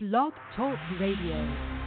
Blog Talk Radio.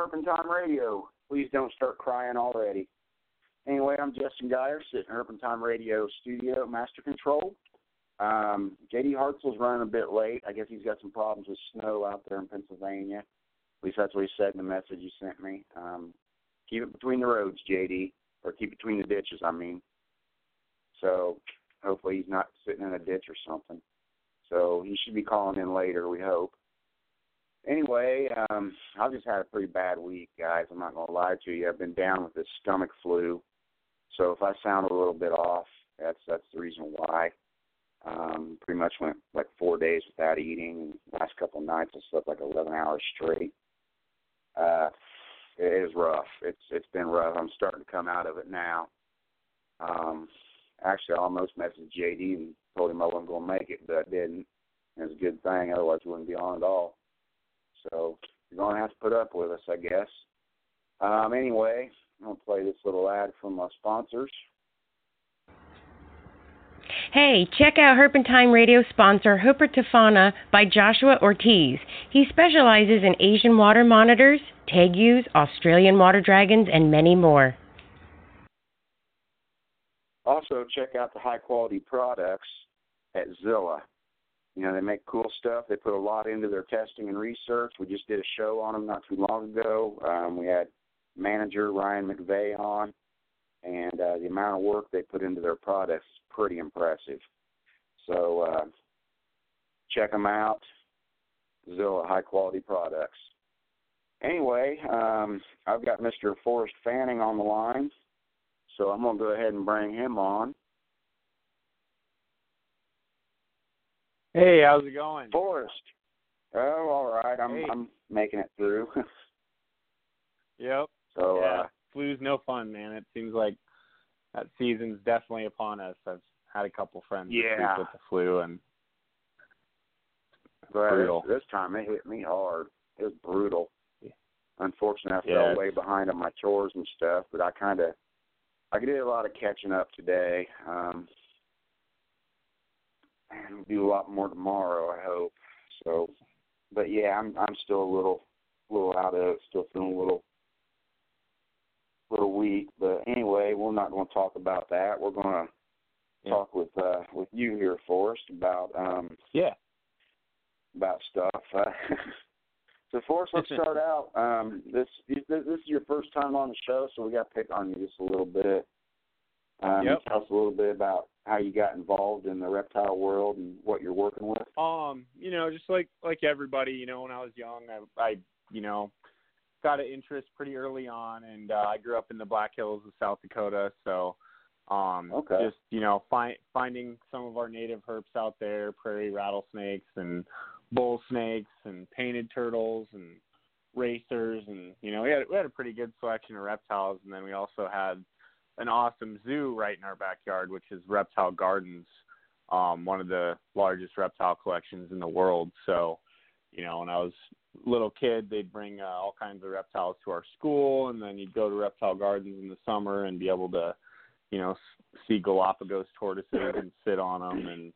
Herpentine Radio. Please don't start crying already. Anyway, I'm Justin Geyer, sitting in Herpentine Radio studio, Master Control. Um, JD Hartzell's running a bit late. I guess he's got some problems with snow out there in Pennsylvania. At least that's what he said in the message he sent me. Um, keep it between the roads, JD, or keep between the ditches, I mean. So hopefully he's not sitting in a ditch or something. So he should be calling in later, we hope. Anyway, um, I've just had a pretty bad week, guys. I'm not gonna lie to you. I've been down with this stomach flu, so if I sound a little bit off, that's that's the reason why. Um, pretty much went like four days without eating. Last couple nights I slept like 11 hours straight. Uh, it is rough. It's it's been rough. I'm starting to come out of it now. Um, actually, I almost messaged JD and told him I wasn't to make it, but I didn't. It was a good thing. Otherwise, we wouldn't be on at all. So you're going to have to put up with us, I guess. Um, anyway, I'm going to play this little ad from my sponsors. Hey, check out Herpentine Radio sponsor Hooper Tofana by Joshua Ortiz. He specializes in Asian water monitors, tegus, Australian water dragons, and many more. Also, check out the high quality products at Zilla. You know, they make cool stuff. They put a lot into their testing and research. We just did a show on them not too long ago. Um, we had manager Ryan McVeigh on, and uh, the amount of work they put into their products is pretty impressive. So uh, check them out. Zilla High Quality Products. Anyway, um, I've got Mr. Forrest Fanning on the line, so I'm going to go ahead and bring him on. Hey, how's it going? Forrest. Oh, all right. I'm hey. I'm making it through. yep. So yeah, uh, flu's no fun, man. It seems like that season's definitely upon us. I've had a couple friends Yeah. with the flu, and but brutal. this, this time it hit me hard. It was brutal. Yeah. Unfortunately, I Yeah, fell way behind on my chores and stuff, but I kind of I did a lot of catching up today. Um, and we'll do a lot more tomorrow, I hope. So, but yeah, I'm I'm still a little little out of it. Still feeling a little little weak. But anyway, we're not going to talk about that. We're going to Yeah. talk with uh with you here, Forrest, about um yeah, about stuff. Uh, so, Forrest, let's start out. Um, this, this this is your first time on the show, so we got to pick on you just a little bit. Um, Yep. Tell us a little bit about how you got involved in the reptile world and what you're working with. Um, you know, just like like everybody, you know, when I was young, I, I you know, got an interest pretty early on, and uh, I grew up in the Black Hills of South Dakota, so um, Okay. just you know, find finding some of our native herps out there, prairie rattlesnakes and bull snakes and painted turtles and racers, and you know, we had we had a pretty good selection of reptiles, and then we also had an awesome zoo right in our backyard, which is Reptile Gardens, um, one of the largest reptile collections in the world. So, you know, when I was a little kid, they'd bring uh, all kinds of reptiles to our school, and then you'd go to Reptile Gardens in the summer and be able to, you know, see Galapagos tortoises and sit on them, and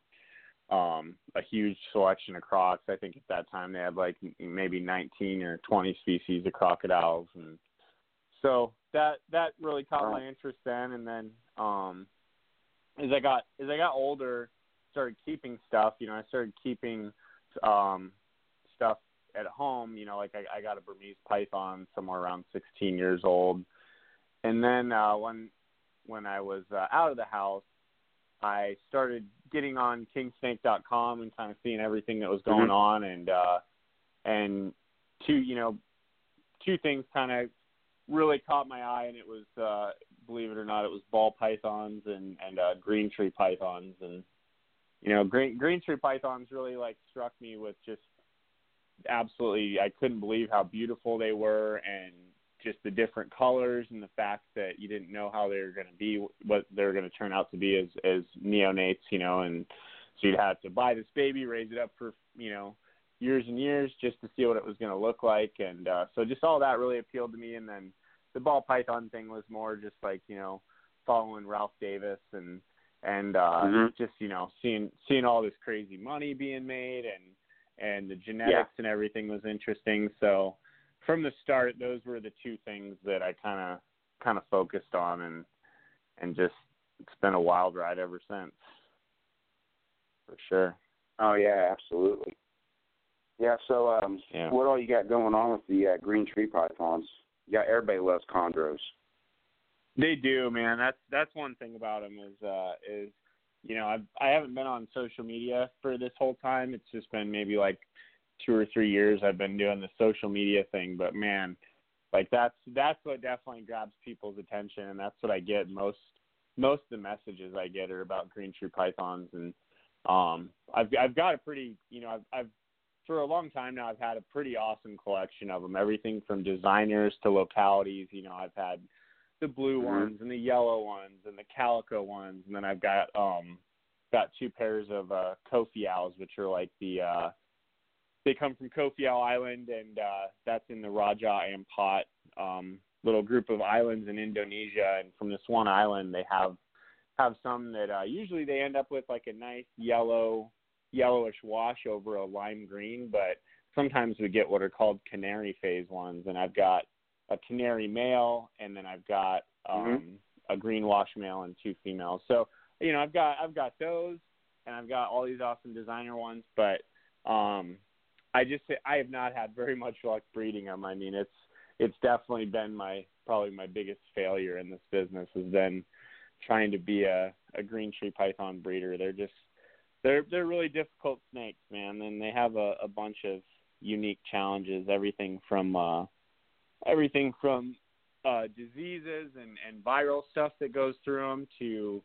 um, a huge selection of crocs. I think at that time they had like maybe 19 or 20 species of crocodiles, and so that that really caught my interest then. And then um, as I got as I got older, started keeping stuff. You know, I started keeping um, stuff at home. You know, like I, I got a Burmese python somewhere around 16 years old, and then uh, when when I was uh, out of the house, I started getting on kingsnake.com and kind of seeing everything that was going Mhm. on, and uh, and two you know two things kind of really caught my eye, and it was uh, believe it or not, it was ball pythons and and uh, green tree pythons, and you know green green tree pythons really like struck me with just absolutely I couldn't believe how beautiful they were and just the different colors and the fact that you didn't know how they were going to be what they were going to turn out to be as as neonates you know and so you'd have to buy this baby raise it up for you know years and years just to see what it was going to look like and uh so just all that really appealed to me and then the ball python thing was more just like you know following Ralph Davis and and uh Mhm. just you know seeing seeing all this crazy money being made and and the genetics and everything was interesting so from the start those were the two things that I kind of kind of focused on and and just it's been a wild ride ever since for sure Oh yeah, absolutely. Yeah. So, um, Yeah. what all you got going on with the uh, green tree pythons? You got everybody loves chondros. They do, man. That's that's one thing about them is uh is you know, I've I haven't been on social media for this whole time. It's just been maybe like two or three years I've been doing the social media thing, but man, like that's that's what definitely grabs people's attention and that's what I get most most of the messages I get are about green tree pythons and um, I've I've got a pretty you know I've I've for a long time now I've had a pretty awesome collection of them. Everything from designers to localities. You know I've had the blue Mhm. ones and the yellow ones and the calico ones, and then I've got um got two pairs of uh Kofiaus, which are like the uh they come from Kofiau Island, and uh that's in the Raja Ampat um little group of islands in Indonesia. And from this one island, they have have some that uh, usually they end up with like a nice yellow yellowish wash over a lime green, but sometimes we get what are called canary phase ones, and I've got a canary male, and then I've got um, Mhm. a green wash male and two females. So you know I've got I've got those, and I've got all these awesome designer ones, but um, I just say I have not had very much luck breeding them. I mean it's it's definitely been my probably my biggest failure in this business has been trying to be a a green tree python breeder. They're just they're they're really difficult snakes, man, and they have a, a bunch of unique challenges. Everything from uh, everything from uh, diseases and and viral stuff that goes through them to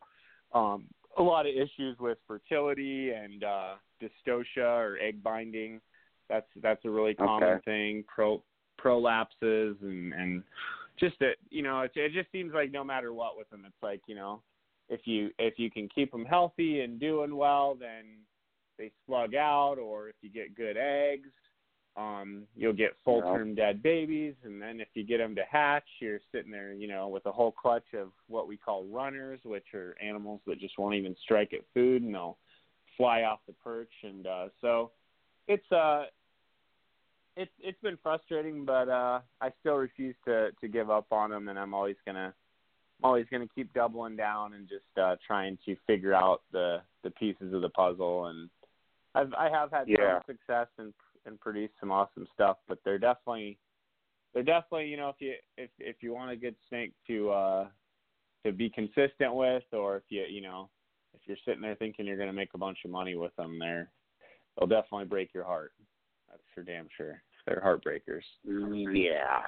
um, a lot of issues with fertility and uh, dystocia or egg binding. That's that's a really common Okay. thing. Pro prolapses and and just that you know it, it just seems like no matter what with them, it's like you know if you if you can keep them healthy and doing well, then they slug out, or if you get good eggs, um, you'll get full term dead babies, and then if you get them to hatch, you're sitting there, you know, with a whole clutch of what we call runners, which are animals that just won't even strike at food, and they'll fly off the perch, and uh, so it's uh it's it's been frustrating, but uh I still refuse to to give up on them, and I'm always gonna I'm always gonna keep doubling down and just uh trying to figure out the the pieces of the puzzle. And I've I have had Yeah. some success and and produced some awesome stuff, but they're definitely they're definitely you know if you if if you want a good snake to uh to be consistent with, or if you you know if you're sitting there thinking you're gonna make a bunch of money with them, they're they'll definitely break your heart. That's for damn sure. They're heartbreakers. Yeah.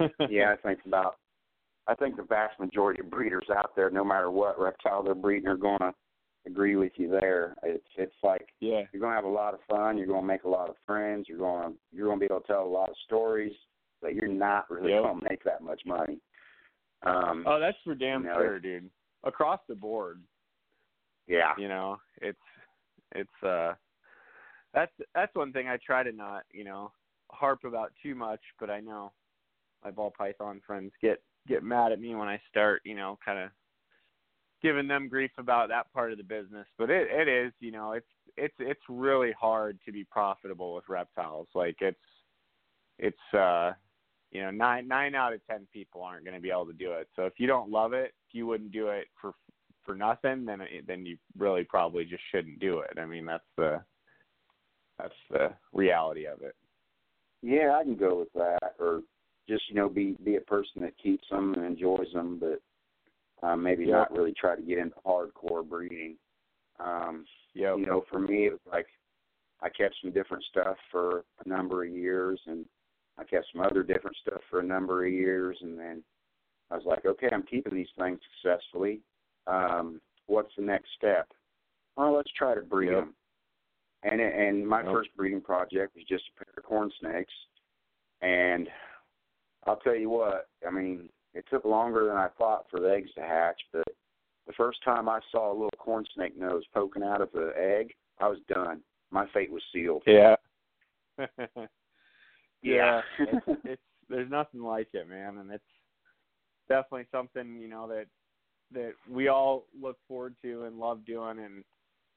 yeah, I think about. I think the vast majority of breeders out there, no matter what reptile they're breeding, are going to agree with you there. It's it's like Yeah. you're going to have a lot of fun. You're going to make a lot of friends. You're going to you're going to be able to tell a lot of stories, but you're not really Yep. going to make that much money. Um, Oh, that's for damn You know, sure, dude. Across the board, yeah, you know, it's it's uh that's that's one thing I try to not, you know, harp about too much, but I know my ball python friends get get mad at me when I start, you know, kind of giving them grief about that part of the business. But it it is, you know, it's it's it's really hard to be profitable with reptiles. Like it's it's uh you know, nine nine out of ten people aren't going to be able to do it. So if you don't love it, if you wouldn't do it for for nothing, then then you really probably just shouldn't do it. I mean, that's the that's the reality of it. yeah, I can go with that, or just you know be be a person that keeps them and enjoys them, but um, maybe Yep. not really try to get into hardcore breeding. Um, Yep. you know, for me, it was like I kept some different stuff for a number of years, and I kept some other different stuff for a number of years, and then I was like, okay, I'm keeping these things successfully. Um, what's the next step? Well, let's try to breed Yep. them. And and my Yep. first breeding project was just a pair of corn snakes, and I'll tell you what, I mean, it took longer than I thought for the eggs to hatch, but the first time I saw a little corn snake nose poking out of the egg, I was done. My fate was sealed. Yeah. Yeah. it's, it's there's nothing like it, man, and it's definitely something you know that that we all look forward to and love doing, and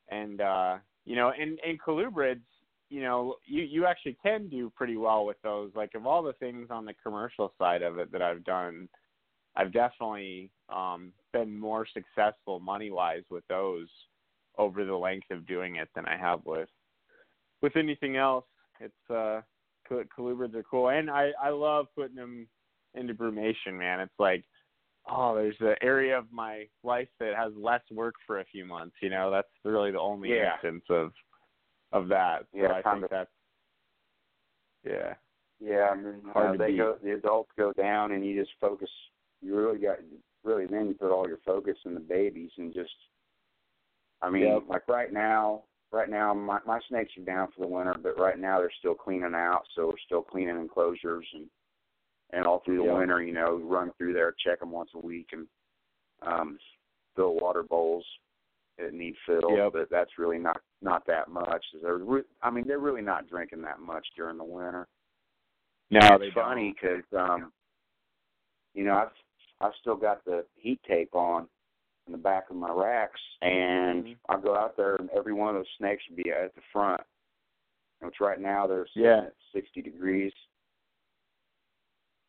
and uh, you know, and and colubrids, you know, you you actually can do pretty well with those. Like of all the things on the commercial side of it that I've done, I've definitely um, been more successful money wise with those over the length of doing it than I have with with anything else. It's uh col- colubrids are cool, and I I love putting them into brumation, man. It's like oh, there's an area of my life that has less work for a few months. You know, that's really the only Yeah. instance of of that. So Yeah, I think of. that's yeah. Yeah, I mean, Hard uh, they beat. go, the adults go down, and you just focus. You really got, really, then you put all your focus in the babies, and just I mean, Yep. like right now, right now my my snakes are down for the winter, but right now they're still cleaning out, so we're still cleaning enclosures and and all through the Yep. winter, you know, run through there, check them once a week, and um, fill water bowls that need filled. Yep. But that's really not not that much. They're, re- I mean, they're really not drinking that much during the winter. No, And they it's funny because um, you know I've I've still got the heat tape on in the back of my racks, and Mhm. I'll go out there, and every one of those snakes would be at the front, which right now they're Yeah. at 60 degrees.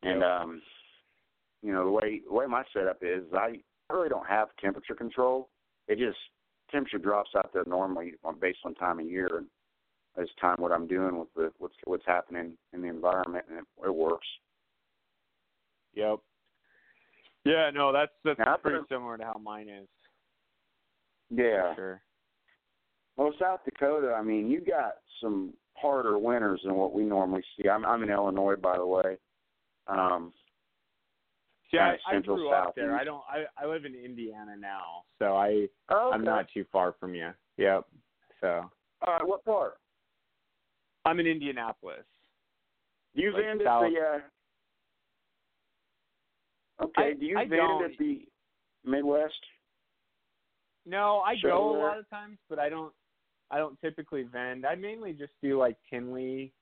And um, you know the way the way my setup is, I I really don't have temperature control. It just temperature drops out there normally on based on time of year and just time what I'm doing with the what's what's happening in the environment and it, it works. Yep. Yeah, no, that's that's Now, pretty similar to how mine is. Yeah. Sure. Well, South Dakota, I mean, you got some harder winters than what we normally see. I'm I'm in Illinois, by the way. Um, See, I, I grew up there. I don't. I I live in Indiana now, so I oh, I'm not too far from you. Yep. So All right, what part? I'm in Indianapolis. You Like vend at south. the. Uh, okay. I- do you I vend don't. at the Midwest? No, I go a lot of times, but I don't. I don't typically vend. I mainly just do like Tinley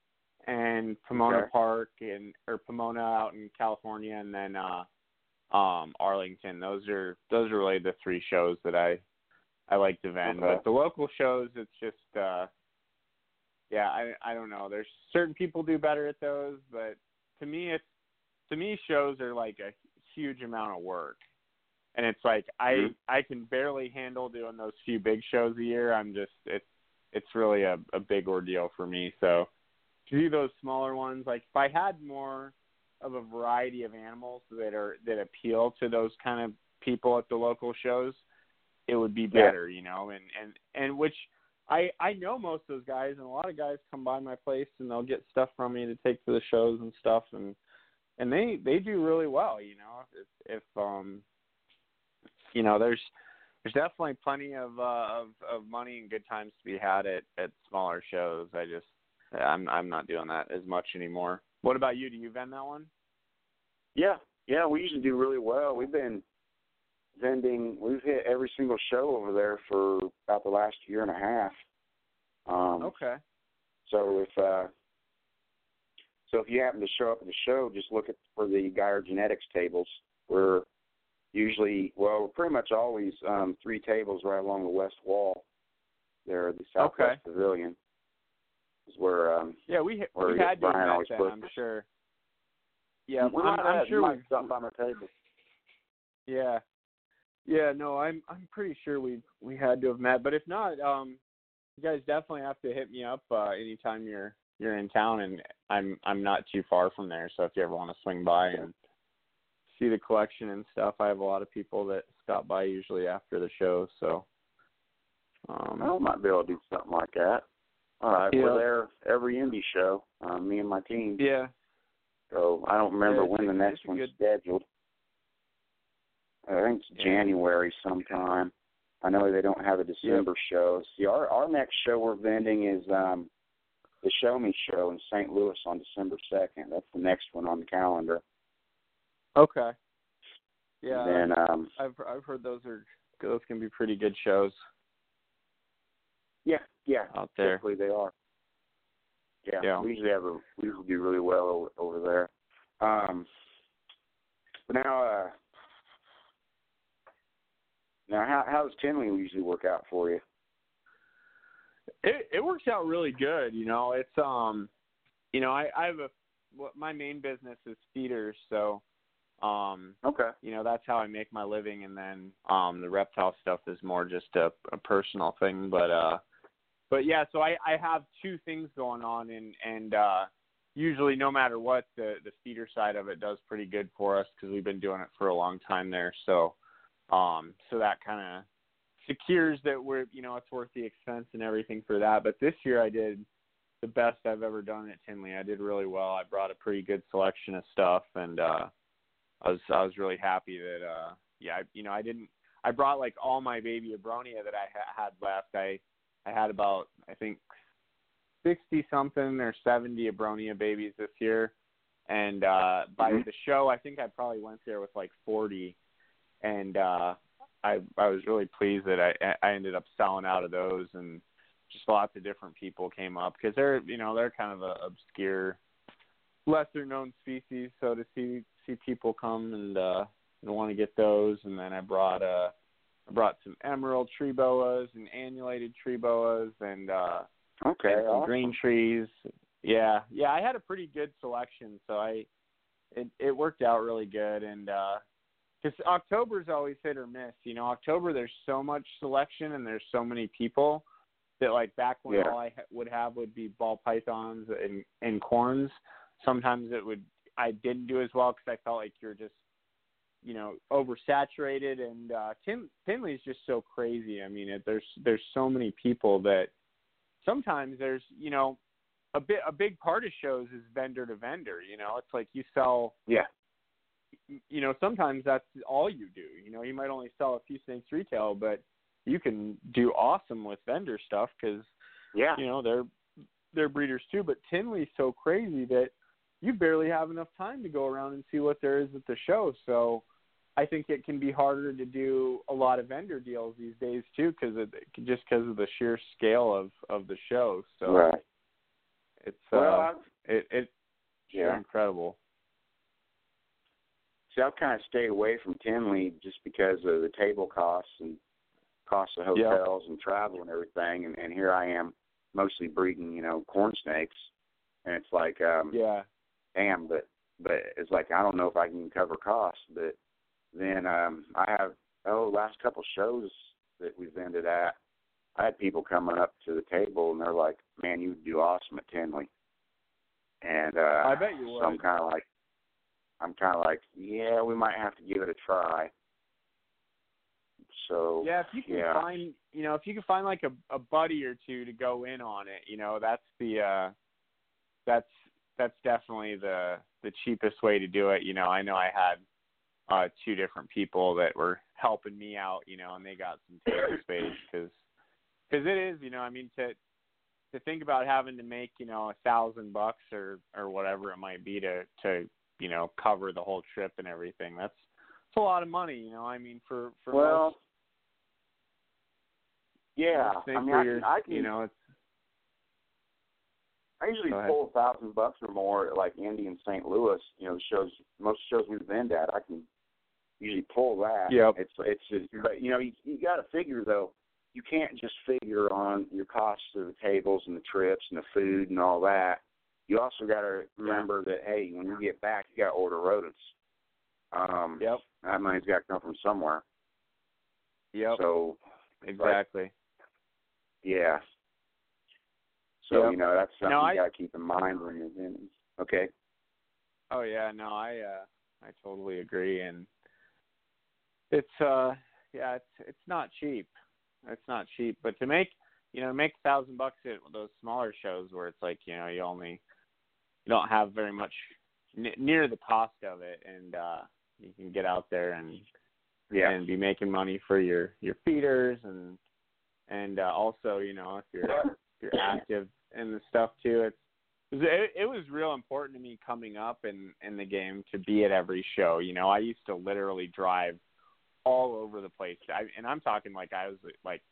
and Pomona Okay. Park and or Pomona out in California, and then uh um Arlington. Those are those are really the three shows that I I like to vend. Okay. But the local shows, it's just uh yeah, I I don't know. There's certain people do better at those, but to me, it's to me shows are like a huge amount of work and it's like I Mhm. I can barely handle doing those few big shows a year. I'm just it's it's really a a big ordeal for me. So to do those smaller ones, like if I had more of a variety of animals that are that appeal to those kind of people at the local shows, it would be Yeah. better, you know. And and and which I I know most of those guys, and a lot of guys come by my place and they'll get stuff from me to take to the shows and stuff, and and they they do really well, you know. If if um you know there's there's definitely plenty of uh of of money and good times to be had at at smaller shows. I just I'm I'm not doing that as much anymore. What about you? Do you vend that one? Yeah, yeah, we usually do really well. We've been vending. We've hit every single show over there for about the last year and a half. Um, Okay. So if uh, so, if you happen to show up at the show, just look at for the Geyer Genetics tables. We're usually well, we're pretty much always um, three tables right along the west wall. There, the Southwest Pavilion is where um, Yeah, we Or we had to Brian have met always then, I'm sure. Yeah, we I'm, I'm sure we've stop by my table. Yeah. Yeah, no, I'm I'm pretty sure we we had to have met, but if not, um you guys definitely have to hit me up uh anytime you're you're in town and I'm I'm not too far from there, so if you ever want to swing by and see the collection and stuff, I have a lot of people that stop by usually after the show, so um I might be able to do something like that. All right, Yeah. we're there every indie show, um, me and my team. yeah. So I don't remember Yeah, when the next one's good- scheduled. I think it's Yeah. January sometime. I know they don't have a December show. See, our our next show we're vending is um the Show Me Show in St. Louis on December second. That's the next one on the calendar. Okay. Yeah. And then um I've I've heard those are those can be pretty good shows yeah, yeah, out there. typically they are. Yeah, Yeah. we usually have a we usually do really well over, over there. Um, but now, uh, now how how does Tinley usually work out for you? It it works out really good, you know. It's um you know, I I have a what my main business is feeders, so um Okay. you know, that's how I make my living and then um the reptile stuff is more just a a personal thing, but uh but yeah, so I I have two things going on and and uh usually no matter what the the feeder side of it does pretty good for us cuz we've been doing it for a long time there. So um so that kind of secures that we're you know it's worth the expense and everything for that. But this year I did the best I've ever done at Tinley. I did really well. I brought a pretty good selection of stuff and uh I was I was really happy that uh yeah, you know, I didn't I brought like all my baby abronia that I ha- had left. I I had about I think sixty something or seventy abronia babies this year, and uh by Mhm. the show I think I probably went there with like forty, and uh I I was really pleased that I I ended up selling out of those. And just lots of different people came up because they're you know they're kind of a obscure lesser known species so to see see people come and uh and want to get those. And then I brought uh I brought some emerald tree boas and annulated tree boas and uh Okay. and some awesome. green trees. Yeah, yeah, I had a pretty good selection, so I it it worked out really good. And uh because October's always hit or miss, you know, October there's so much selection and there's so many people that like back when Yeah. all I ha- would have would be ball pythons and and corns. Sometimes it would I didn't do as well because I felt like you're just you know oversaturated and uh Tin Tinley's just so crazy. I mean, it, there's there's so many people that sometimes there's you know a bit a big part of shows is vendor to vendor you know it's like you sell Yeah. you know sometimes that's all you do you know you might only sell a few snakes retail but you can do awesome with vendor stuff because Yeah. you know they're they're breeders too but tinley's so crazy that you barely have enough time to go around and see what there is at the show so i think it can be harder to do a lot of vendor deals these days too because just because of the sheer scale of of the show so Right. it's Well, uh it it yeah. incredible See, I've kind of stayed away from Tinley just because of the table costs and costs of hotels and travel and everything. And, and here I am, mostly breeding, you know, corn snakes, and it's like, um, yeah damn, but but it's like I don't know if I can cover costs. But then um, I have oh, last couple shows that we've ended at, I had people coming up to the table and they're like, "Man, you would do awesome at Tinley." And uh, I bet you so I'm kind of like, I'm kind of like, yeah, we might have to give it a try. So yeah if you can yeah. find you know if you can find like a a buddy or two to go in on it you know that's the uh that's that's definitely the the cheapest way to do it you know i know i had uh two different people that were helping me out you know and they got some table space because because it is you know i mean to to think about having to make you know a thousand bucks or or whatever it might be to to you know cover the whole trip and everything that's it's a lot of money you know i mean for for well, most yeah, most I mean, I you're- can, I can, you know it's I usually pull a thousand bucks or more at like Indy and St. Louis. You know, the shows most shows we've been at, I can usually pull that. Yep. It's it's just, but you know, you you got to figure though. You can't just figure on your costs of the tables and the trips and the food and all that. You also got to remember that hey, when you get back, you got to order rodents. Um, yep that money's got to come from somewhere. yep So exactly yeah. So Yep. you know that's something No, you got to keep in mind when you're in. Okay. Oh yeah, no, I uh I totally agree and it's uh yeah, it's it's not cheap. It's not cheap, but to make you know, make a thousand bucks at those smaller shows where it's like, you know, you only you don't have very much n- near the cost of it and uh you can get out there and Yeah. and be making money for your your feeders and and uh, also, you know, if you're if you're active in the stuff too. It's it, it was real important to me coming up in in the game to be at every show. You know, I used to literally drive all over the place, I, and I'm talking like I was like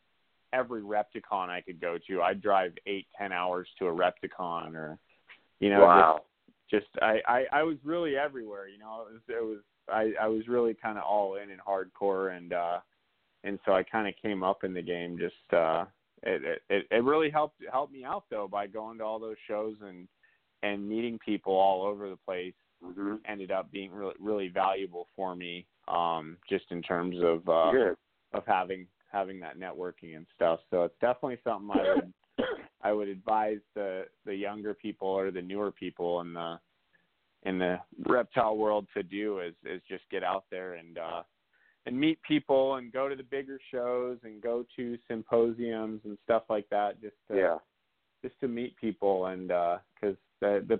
every Repticon I could go to. I'd drive eight ten hours to a Repticon, or you know, wow. just, just I, I I was really everywhere. You know, it was it was I I was really kind of all in and hardcore, and uh and so I kind of came up in the game just uh it, it it really helped helped me out though by going to all those shows and and meeting people all over the place hmm ended up being really really valuable for me um just in terms of uh of having having that networking and stuff. So it's definitely something I would I would advise the the younger people or the newer people in the in the reptile world to do is is just get out there and uh and meet people and go to the bigger shows and go to symposiums and stuff like that just to Yeah. just to meet people. And uh cuz the the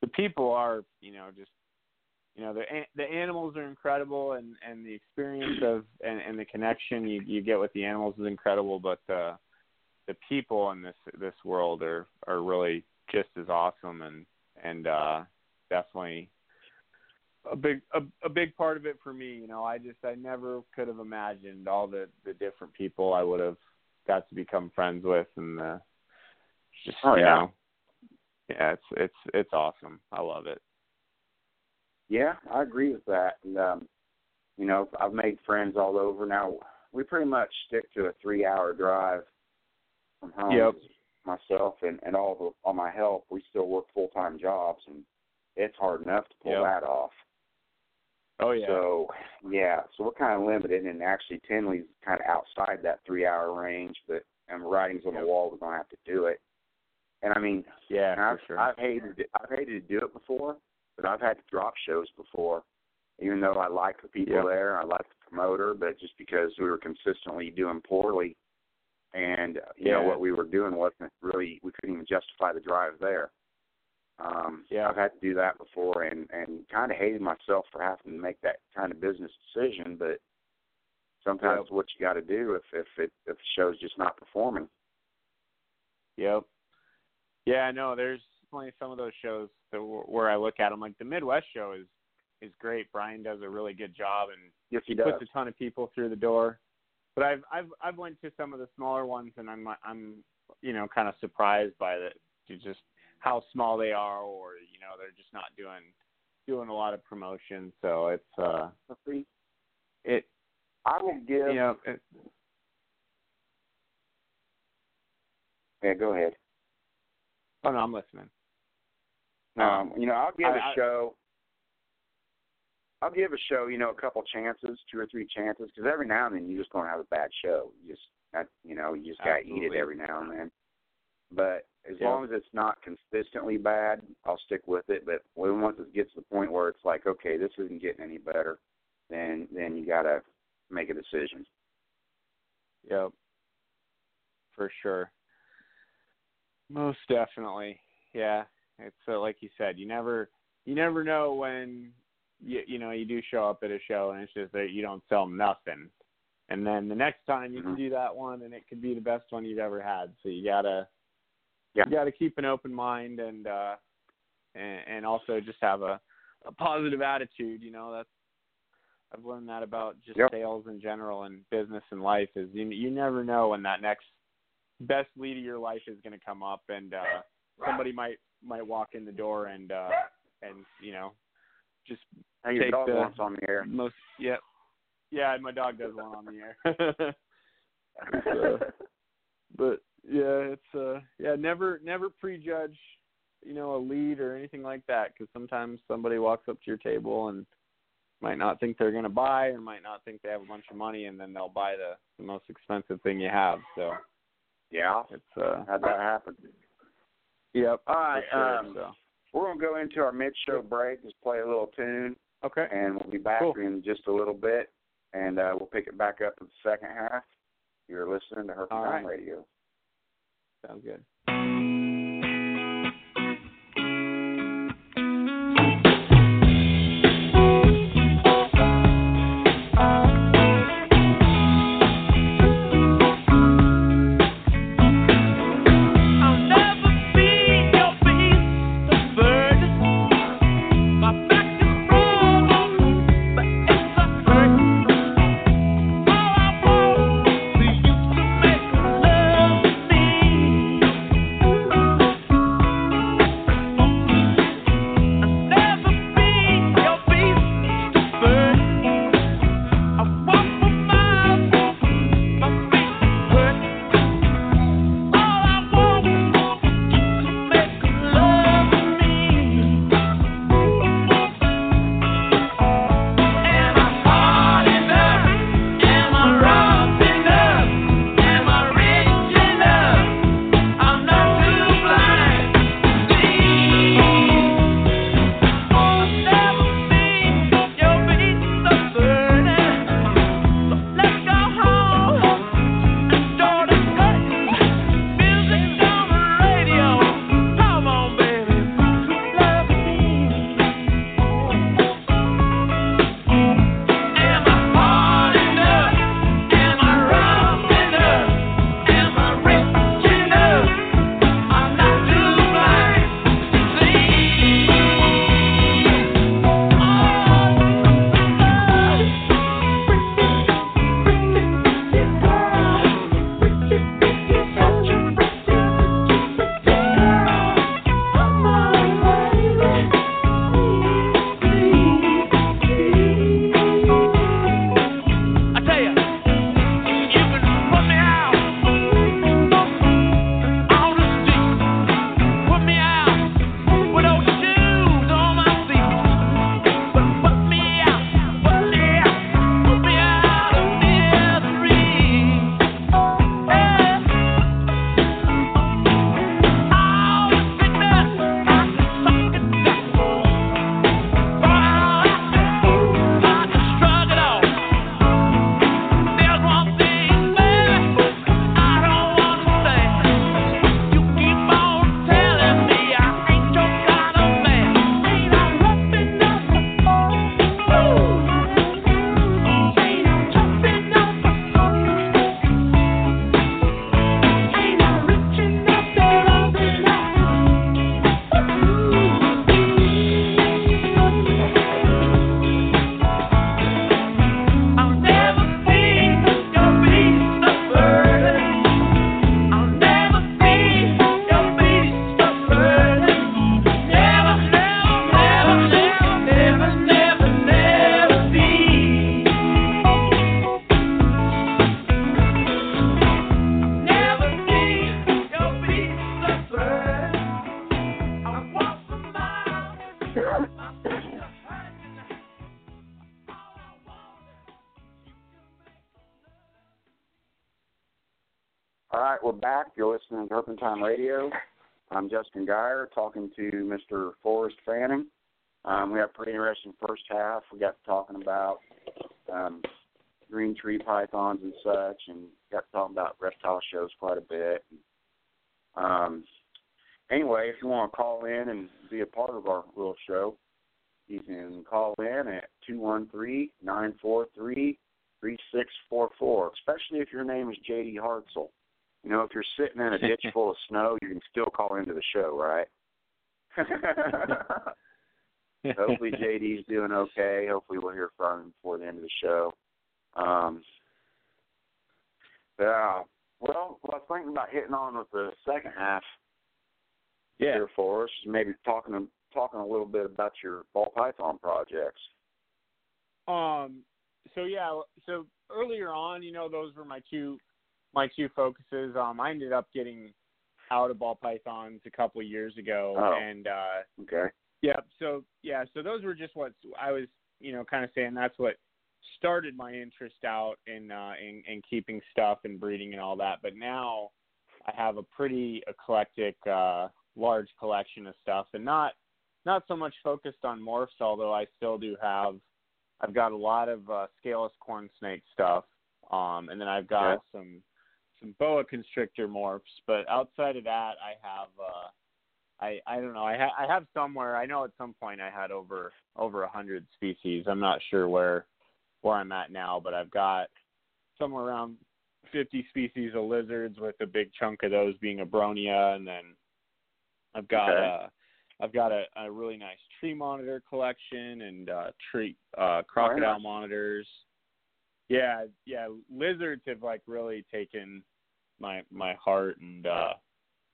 the people are you know just you know the the animals are incredible and and the experience of and and the connection you you get with the animals is incredible but the the people in this this world are are really just as awesome and and uh definitely a big a, a big part of it for me you know. I just i never could have imagined all the the different people i would have got to become friends with and the just oh, you yeah. know. Yeah it's it's it's awesome. I love it Yeah, I agree with that. And um, you know, I've made friends all over. Now we pretty much stick to a three-hour drive from home. Yep. Myself and and all the all my help, we still work full-time jobs, and it's hard enough to pull Yep. that off. oh yeah So yeah, so we're kind of limited, and actually Tinley's kind of outside that three-hour range. But and writing's on Yep. the wall, we're gonna have to do it. And I mean, yeah I've, sure I've hated it. I've hated to do it before, but I've had to drop shows before, even though I like the people Yeah. there, I like the promoter, but just because we were consistently doing poorly, and you know what we were doing wasn't really we couldn't even justify the drive there. Um, Yeah. I've had to do that before, and and kind of hated myself for having to make that kind of business decision, but sometimes Yep. what you got to do if if it if the show's just not performing. Yep. Yeah, no, there's definitely some of those shows that where I look at them. Like the Midwest show is is great. Brian does a really good job and Yes, he does. puts a ton of people through the door. But I've I've I've went to some of the smaller ones and I'm I'm you know kind of surprised by the to just how small they are or you know they're just not doing doing a lot of promotion. So it's uh it I will give. you know it, yeah, go ahead. oh no I'm listening. Um, you know, I'll give I- a show. I'll give a show, you know, a couple chances, two or three chances, because every now and then you're just going to have a bad show. You just, that, you know, you just got to eat it every now and then. But as Yeah. long as it's not consistently bad, I'll stick with it. But when once it gets to the point where it's like, okay, this isn't getting any better, then then you got to make a decision. Yep. For sure. Most definitely. Yeah. It's uh, like you said, you never you never know when you you know, you do show up at a show and it's just that you don't sell nothing. And then the next time you can Mhm. do that one and it could be the best one you've ever had. So you gotta Yeah. you gotta keep an open mind and uh and, and also just have a, a positive attitude, you know, that's I've learned that about just Yep. sales in general and business and life is you you never know when that next best lead of your life is going to come up and uh somebody might might walk in the door and uh and you know just Hey, your Take dog the- wants on the air. most yeah yeah my dog does one on the air uh, but yeah it's uh yeah never never prejudge you know a lead or anything like that because sometimes somebody walks up to your table and might not think they're going to buy or might not think they have a bunch of money and then they'll buy the the most expensive thing you have so yeah, it's uh how'd that happen? Yep All right, sure, um, so We're gonna go into our mid-show break. Just play a little tune. okay and we'll be back Cool. in just a little bit, and uh, we'll pick it back up in the second half. You're listening to Herpes right. Radio. sounds good Herpentine Radio. I'm Justin Geyer talking to Mr. Forrest Fanning. Um, we had a pretty interesting first half. We got talking about um, green tree pythons and such, and got talking about reptile shows quite a bit. Um, anyway, if you want to call in and be a part of our little show, you can call in at two one three nine four three three six four four. Especially if your name is J.D. Hartzell. You know, if you're sitting in a ditch full of snow, you can still call into the show, right? Hopefully JD's doing okay. Hopefully we'll hear from him before the end of the show. Um, yeah. Well, I was thinking about hitting on with the second half yeah. here for us. Maybe talking talking a little bit about your ball python projects. Um. So yeah. So earlier on, you know, those were my two my two focuses. Um. I ended up getting out of ball pythons a couple of years ago, Oh. and uh, Okay. yeah. So yeah. So those were just what I was, you know, kind of saying. That's what started my interest out in uh, in, in keeping stuff and breeding and all that. But now I have a pretty eclectic, uh, large collection of stuff, and not not so much focused on morphs, although I still do have. I've got a lot of uh, scaleless corn snake stuff, um, and then I've got Yeah. some some boa constrictor morphs. But outside of that, I have. Uh, I I don't know. I ha- I have somewhere. I know at some point I had over over a hundred species. I'm not sure where where I'm at now, but I've got somewhere around 50 species of lizards, with a big chunk of those being abronia, and then I've got Okay. uh I've got a, a really nice tree monitor collection and uh tree uh crocodile nice. monitors. Yeah, yeah, lizards have like really taken my my heart and uh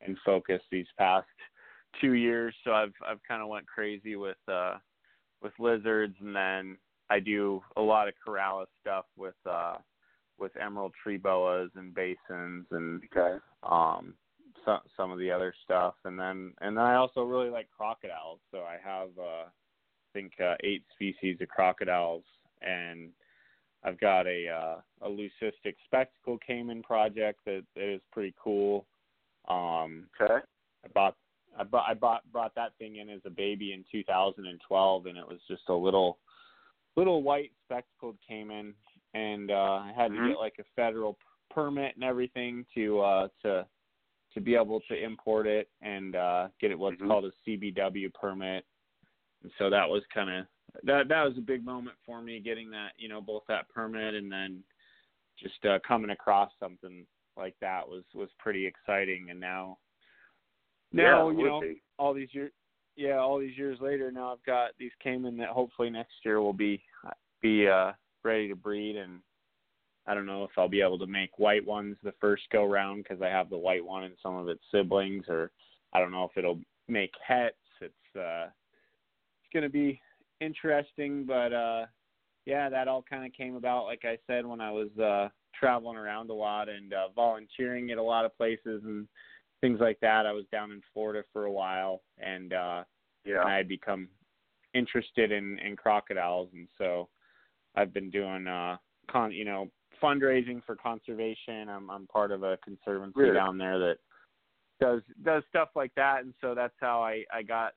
and focus these past two years. So I've I've kind of went crazy with uh with lizards, and then I do a lot of Corallus stuff with uh with emerald tree boas and basins and Okay. um some some of the other stuff and then and then I also really like crocodiles so I have uh I think uh, eight species of crocodiles and I've got a uh a leucistic spectacle caiman project that, that is pretty cool um Okay. I bought I bought I bought brought that thing in as a baby in 2012 and it was just a little little white spectacled caiman and uh I had Mhm. to get like a federal p- permit and everything to uh to to be able to import it and uh get it what's Mhm. called a CBW permit. And so that was kind of that that was a big moment for me getting that, you know, both that permit and then just uh coming across something like that was was pretty exciting. And now now yeah, you know be. all these years yeah all these years later now i've got these caiman that hopefully next year will be be uh ready to breed. And i don't know if i'll be able to make white ones the first go round because i have the white one and some of its siblings or i don't know if it'll make hets. It's uh it's going to be interesting but uh yeah that all kind of came about like i said when i was uh traveling around a lot and uh volunteering at a lot of places and things like that. I was down in Florida for a while, and uh, Yeah. and I had become interested in in crocodiles, and so I've been doing uh, con you know fundraising for conservation. I'm I'm part of a conservancy Really? down there that does does stuff like that, and so that's how I I got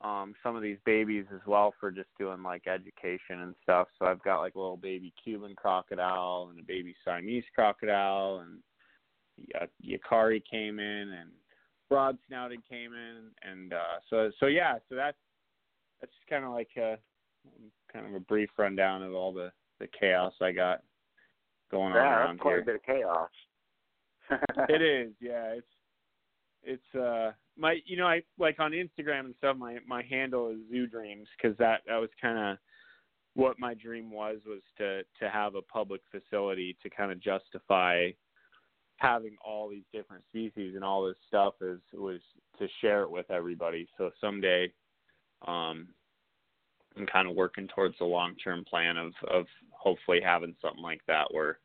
um some of these babies as well for just doing like education and stuff. So I've got like a little baby Cuban crocodile and a baby Siamese crocodile and uh, Yacare came in and broad snouted came in and uh so so yeah so that's that's kind of like a kind of a brief rundown of all the the chaos I got going on yeah, around that's quite here a bit of chaos. it is yeah it's it's uh my you know i like on instagram and stuff my my handle is zoo dreams because that that was kind of what my dream was was to to have a public facility to kind of justify having all these different species and all this stuff is was to share it with everybody so someday um i'm kind of working towards the long term plan of of hopefully having something like that where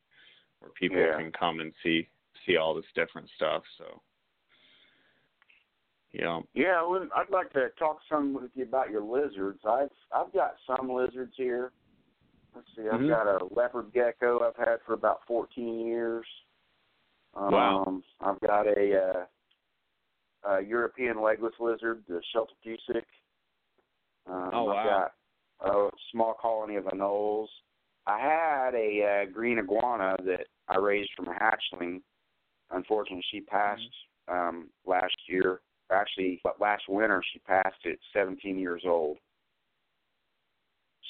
where people Yeah. can come and see see all this different stuff so yeah Yeah, well, I'd like to talk some with you about your lizards. I've I've got some lizards here. Let's see, I've Mhm. got a leopard gecko I've had for about 14 years. Um, Wow. I've got a, uh, a European legless lizard, the Sheltopusik. Um, Oh, I've got a small colony of anoles. I had a uh, green iguana that I raised from a hatchling. Unfortunately, she passed um, last year. Actually, but last winter she passed at 17 years old.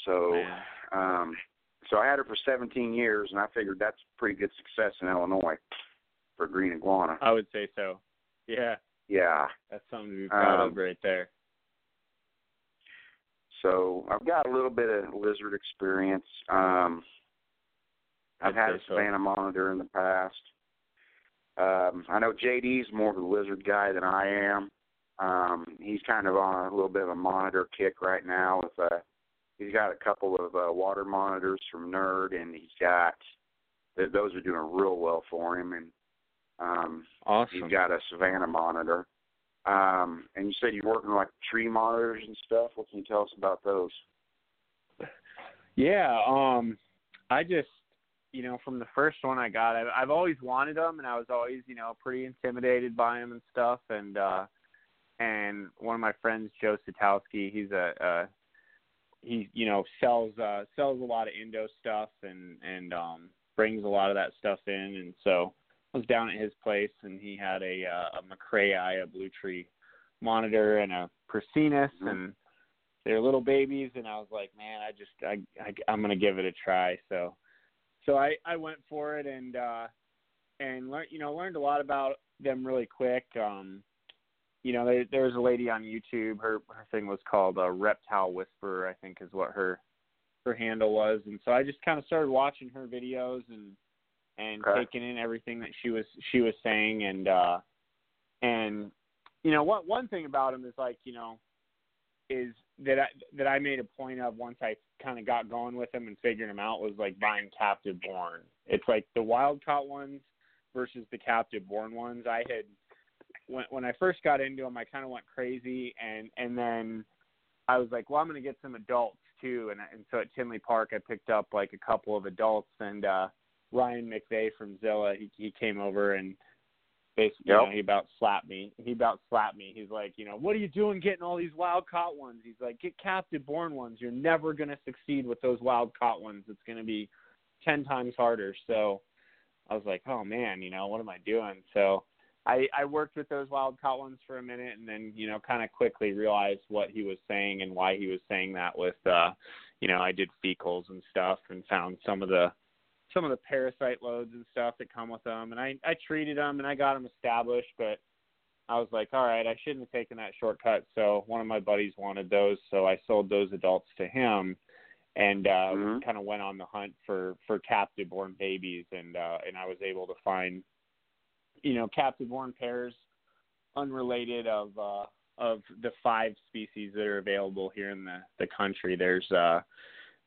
So, um, so I had her for 17 years, and I figured that's pretty good success in Illinois for green iguana. I would say so. Yeah, Yeah. that's something to be proud Um, of right there. So I've got a little bit of lizard experience. Um, I've I'd had a so. Savannah monitor in the past. Um, I know JD's more of a lizard guy than I am. Um, he's kind of on a little bit of a monitor kick right now. With uh, he's got a couple of uh, water monitors from Nerd, and he's got th- those are doing real well for him. And um, Awesome. he's got a Savannah monitor. Um, and you said you're working on like tree monitors and stuff. What can you tell us about those? Yeah, um, I just, you know, from the first one I got, I've, I've always wanted them, and I was always, you know, pretty intimidated by them and stuff. And uh, and one of my friends, Joe Satowski, he's a, uh, he, you know, sells uh, sells a lot of Indo stuff and and um, brings a lot of that stuff in. And so I was down at his place, and he had a uh, a McCrae, a blue tree monitor, and a Prasinus, Mhm. and they're little babies and I was like, man, I just I, I I'm gonna give it a try. So so I I went for it and uh and learned you know learned a lot about them really quick. Um, you know there there was a lady on YouTube. Her her thing was called uh, Reptile Whisperer, I think is what her her handle was. And so I just kind of started watching her videos and and Okay. taking in everything that she was she was saying and uh and you know one one thing about them is like you know is that I that I made a point of once I kind of got going with them and figuring them out was like buying captive born. It's like the wild caught ones versus the captive born ones. I had when when I first got into them, I kind of went crazy, and and then I was like, well, I'm going to get some adults too, and and so at Tinley Park, I picked up like a couple of adults, and uh Ryan McVeigh from Zilla, he he came over and basically you Yep. know, he about slapped me. He about slapped me. He's like, you know, what are you doing getting all these wild caught ones? He's like, get captive born ones. You're never gonna succeed with those wild caught ones. It's gonna be ten times harder. So I was like, oh man, you know, what am I doing? So I I worked with those wild caught ones for a minute and then, you know, kind of quickly realized what he was saying and why he was saying that with uh you know, I did fecals and stuff and found some of the some of the parasite loads and stuff that come with them and I I treated them and I got them established but I was like, all right, I shouldn't have taken that shortcut. So one of my buddies wanted those, so I sold those adults to him, and uh, Mhm. kind of went on the hunt for for captive born babies, and uh, and I was able to find, you know, captive born pairs, unrelated of uh, of the five species that are available here in the the country. There's uh,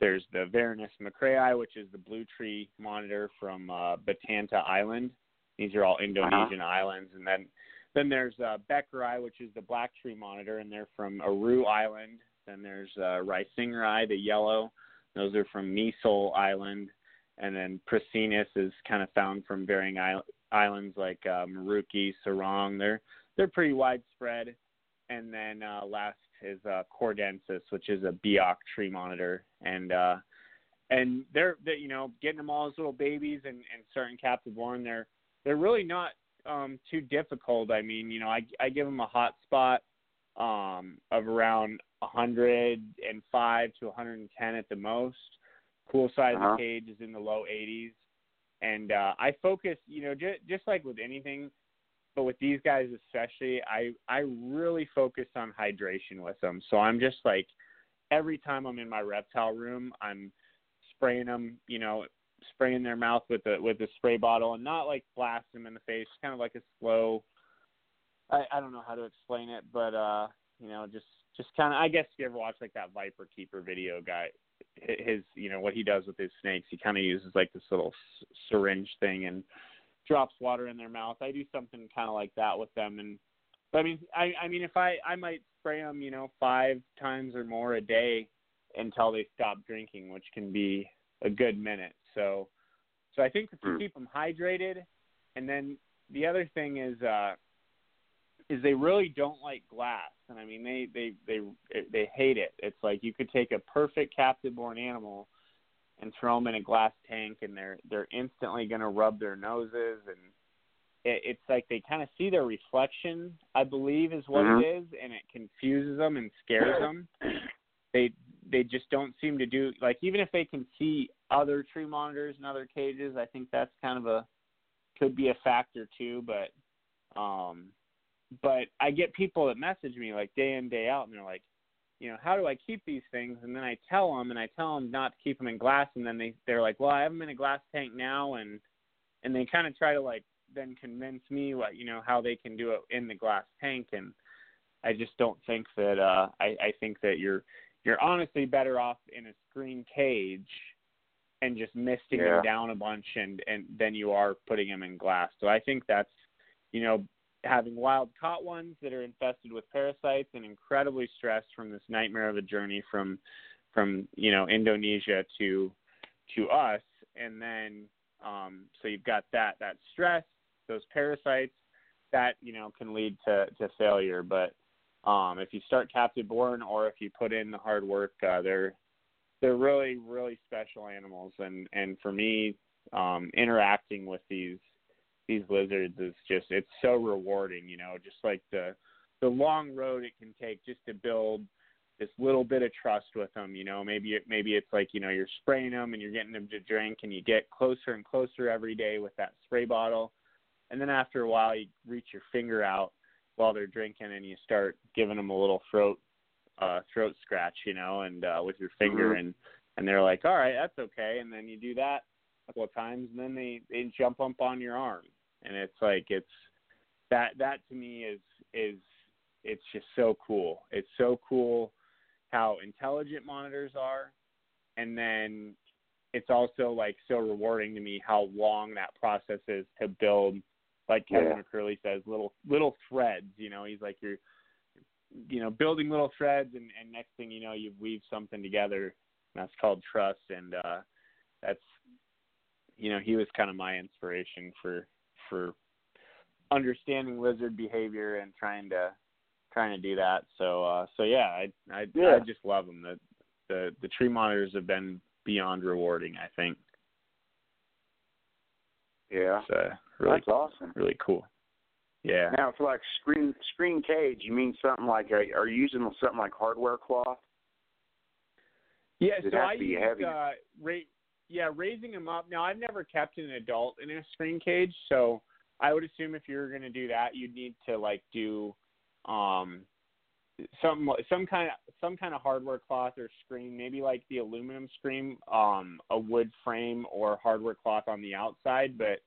there's the Varanus macraei, which is the blue tree monitor from uh, Batanta Island. These are all Indonesian islands, and then then there's uh, Beccarii, which is the black tree monitor, and they're from Aru Island. Then there's uh, Reisingeri, the yellow. Those are from Misool Island. And then Prasinus is kind of found from varying isl- islands like uh, Maruki, Sorong. They're they're pretty widespread. And then uh, last is uh, Kordensis, which is a Biak tree monitor, and uh, and they're, they you know getting them all as little babies and, and starting captive born. They're they're really not um, too difficult. I mean, you know, I I give them a hot spot um, of around 105 to 110 at the most. Cool size Uh-huh. of cage is in the low 80s, and uh, I focus, you know, just just like with anything, but with these guys especially, I I really focus on hydration with them. So I'm just like every time I'm in my reptile room, I'm spraying them, you know, spraying their mouth with the with the spray bottle and not like blast them in the face, kind of like a slow. I I don't know how to explain it, but uh, you know, just just kind of. I guess if you ever watch like that Viper Keeper video guy, his you know what he does with his snakes, he kind of uses like this little syringe thing and drops water in their mouth. I do something kind of like that with them, and but I mean, I I mean, if I I might spray them, you know, five times or more a day until they stop drinking, which can be a good minute. So, so I think if you Hmm. keep them hydrated, and then the other thing is uh is they really don't like glass and i mean they they they they hate it it's like you could take a perfect captive born animal and throw them in a glass tank and they're they're instantly going to rub their noses and it, it's like they kind of see their reflection i believe is what Mhm. it is and it confuses them and scares them they they just don't seem to do like even if they can see other tree monitors and other cages i think that's kind of a could be a factor too but um but i get people that message me like day in day out and they're like you know how do i keep these things and then i tell them and i tell them not to keep them in glass and then they they're like well i have them in a glass tank now and and they kind of try to like then convince me what you know how they can do it in the glass tank and i just don't think that uh i i think that you're you're honestly better off in a screen cage and just misting Yeah. them down a bunch and and then you are putting them in glass. So I think that's you know having wild caught ones that are infested with parasites and incredibly stressed from this nightmare of a journey from from you know Indonesia to to us. And then um so you've got that that stress those parasites that you know can lead to to failure. But um if you start captive born or if you put in the hard work uh they're they're really really special animals. And and for me um interacting with these these lizards is just it's so rewarding you know just like the the long road it can take just to build this little bit of trust with them you know. Maybe it maybe it's like you know you're spraying them and you're getting them to drink and you get closer and closer every day with that spray bottle. And then after a while you reach your finger out while they're drinking and you start giving them a little throat uh throat scratch you know and uh with your finger Mhm. and and they're like all right that's okay. And then you do that a couple of times and then they they jump up on your arm and it's like it's that that to me is is it's just so cool. It's so cool how intelligent monitors are. And then it's also like so rewarding to me how long that process is to build like Kevin Yeah. McCurley says little little threads you know he's like you're you know building little threads and and next thing you know you weave something together. And that's called trust. And uh that's you know he was kind of my inspiration for for understanding lizard behavior and trying to trying to do that so uh so yeah i i Yeah. i just love them the the the tree monitors have been beyond rewarding i think Yeah. it's uh, really That's awesome. really cool yeah Now, for like screen screen cage, you mean something like are, are you using something like hardware cloth? Yeah, Does so I heavy? uh, yeah, raising them up. Now I've never kept an adult in a screen cage, so I would assume if you were going to do that, you'd need to like do um some some kind of some kind of hardware cloth or screen, maybe like the aluminum screen, um, a wood frame or hardware cloth on the outside. But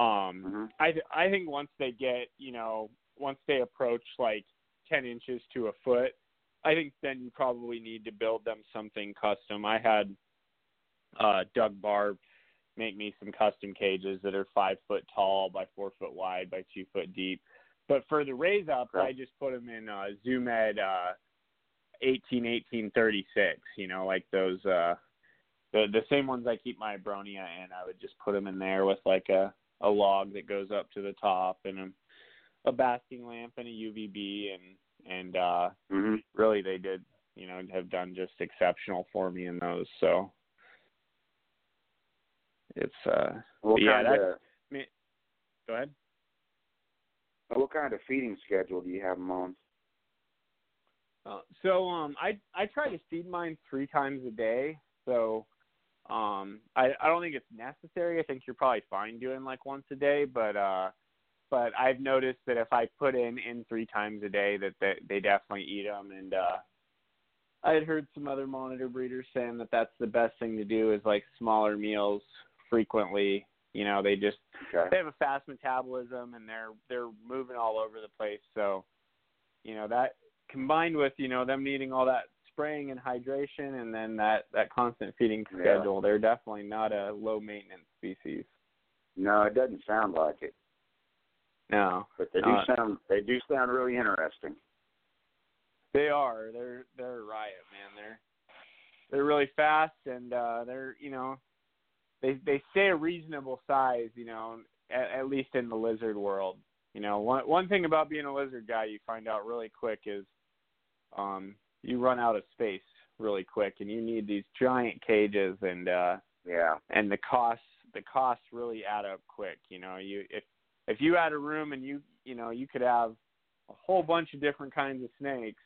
um, Mhm. I th- I think once they get you know once they approach like ten inches to a foot, I think then you probably need to build them something custom. I had uh, Doug Barb make me some custom cages that are five foot tall by four foot wide by two foot deep. But for the raise up. I just put them in uh, Zoo Med uh, eighteen eighteen thirty six. You know, like those uh, the the same ones I keep my Abronia in. I would just put them in there with like a a log that goes up to the top and a, a basking lamp and a UVB and and uh Mhm. really they did you know have done just exceptional for me in those so it's uh What yeah, kind that's- of go ahead. what kind of feeding schedule do you have them on? uh, so um i i try to feed mine three times a day. So um i i don't think it's necessary. I think you're probably fine doing like once a day but uh but i've noticed that if i put in in three times a day that they they definitely eat them and uh I had heard some other monitor breeders saying that that's the best thing to do is like smaller meals frequently. You know, they just Okay. they have a fast metabolism and they're they're moving all over the place. So, you know, that combined with, you know, them needing all that spraying and hydration and then that that constant feeding Yeah. schedule, they're definitely not a low maintenance species. No, it doesn't sound like it, No. but they do Uh, sound they do sound really interesting. They are. They're they're a riot, man. They're they're really fast and uh they're you know they they stay a reasonable size, you know, at, at least in the lizard world. You know, one one thing about being a lizard guy you find out really quick is um you run out of space really quick and you need these giant cages and uh Yeah. and the costs the costs really add up quick. You know, you if if you had a room and you you know you could have a whole bunch of different kinds of snakes,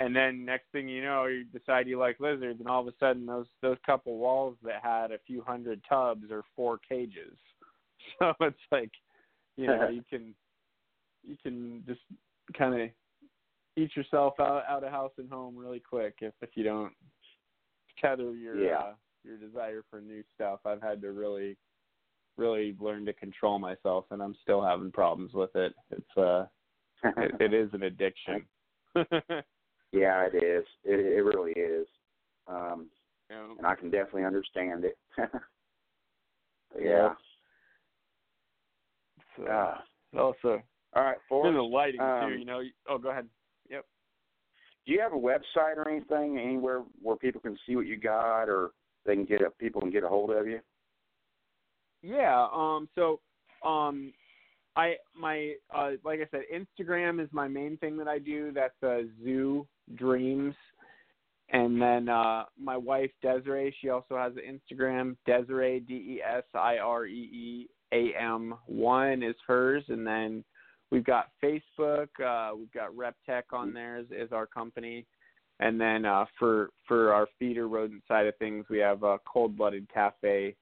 and then next thing you know you decide you like lizards, and all of a sudden those those couple walls that had a few hundred tubs are four cages. So it's like, you know, you can you can just kind of eat yourself out out of house and home really quick if if you don't tether your Yeah. uh, your desire for new stuff. I've had to really really learn to control myself and I'm still having problems with it. It's uh it, it is an addiction. yeah, it is. It it really is. Um, know, and I can definitely understand it. yeah. Yeah. it's, uh, Ah. also all right, for the lighting um, too. You know. Oh, go ahead. Yep. Do you have a website or anything anywhere where people can see what you got, or they can get a, people can get a hold of you? Yeah. Um. So, um, I my uh like I said, Instagram is my main thing that I do. That's uh, Zoo Dreams, and then uh my wife Desiree. She also has an Instagram. Desiree D E S I R E E A M one is hers, and then we've got Facebook. Uh, we've got RepTech on there as, as our company. And then uh, for for our feeder rodent side of things, we have a cold blooded cafe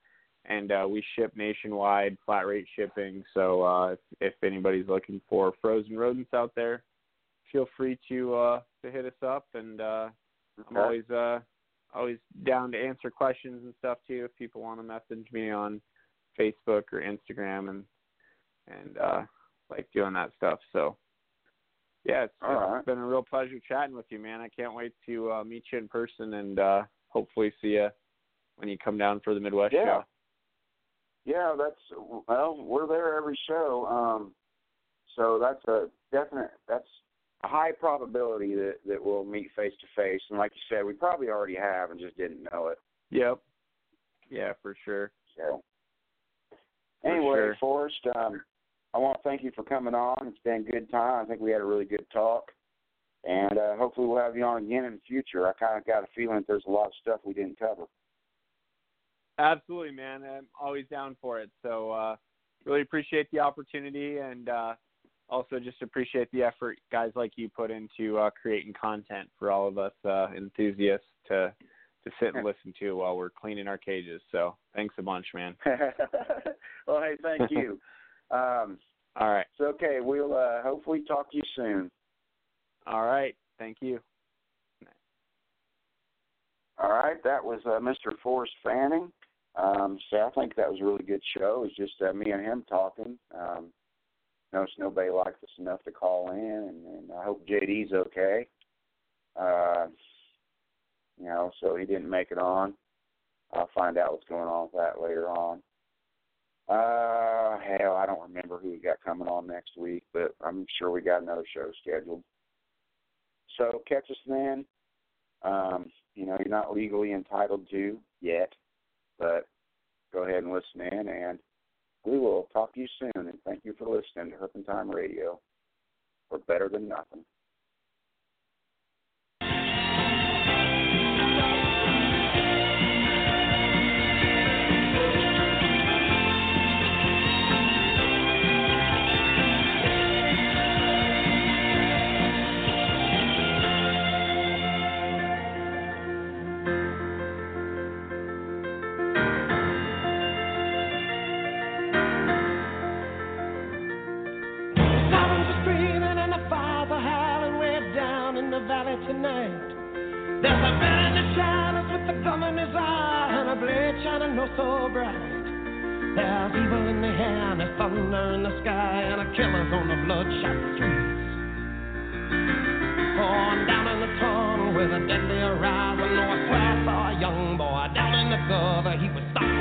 and uh, we ship nationwide, flat rate shipping. So uh, if, if anybody's looking for frozen rodents out there, feel free to uh, to hit us up, and uh, I'm always uh, always down to answer questions and stuff too. If people want to message me on Facebook or Instagram, and and uh, like doing that stuff. So yeah, it's, it's been a real pleasure chatting with you, man. I can't wait to uh, meet you in person and uh, hopefully see you when you come down for the Midwest Yeah. show. Yeah, that's well, we're there every show. Um, so that's a definite. That's a high probability that that we'll meet face to face. And like you said, we probably already have and just didn't know it. Yep. Yeah, for sure. So For anyway, sure. Forrest, um, I want to thank you for coming on. It's been a good time. I think we had a really good talk. And uh, hopefully we'll have you on again in the future. I kind of got a feeling that there's a lot of stuff we didn't cover. Absolutely, man. I'm always down for it. So uh really appreciate the opportunity and uh also just appreciate the effort guys like you put into uh creating content for all of us uh enthusiasts to to sit and listen to while we're cleaning our cages. So thanks a bunch, man. well, hey, thank you. um, All right. so okay, we'll uh, hopefully talk to you soon. All right. Thank you. All right, that was uh, Mr. Forrest Fanning. Um, so I think that was a really good show. It was just uh, me and him talking. Um, noticed nobody liked us enough to call in, and, and I hope JD's okay. Uh, you know, so he didn't make it on. I'll find out what's going on with that later on. Uh, hell, I don't remember who we got coming on next week, but I'm sure we got another show scheduled. So catch us then. Um, you know, you're not legally entitled to yet, but go ahead and listen in, and we will talk to you soon. And thank you for listening to Herpentine Radio. We're better than nothing. Valley tonight. There's a man in the shadows with a gum in his eye and a blade shining no so bright. There's evil in the air and there's thunder in the sky and a killer's on the bloodshot streets. On down in the tunnel with a deadly horizon, oh I swear I saw a young boy down in the gutter. He was stopping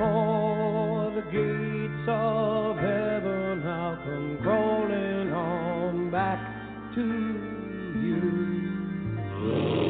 For the gates of heaven I'll come crawling on back to you.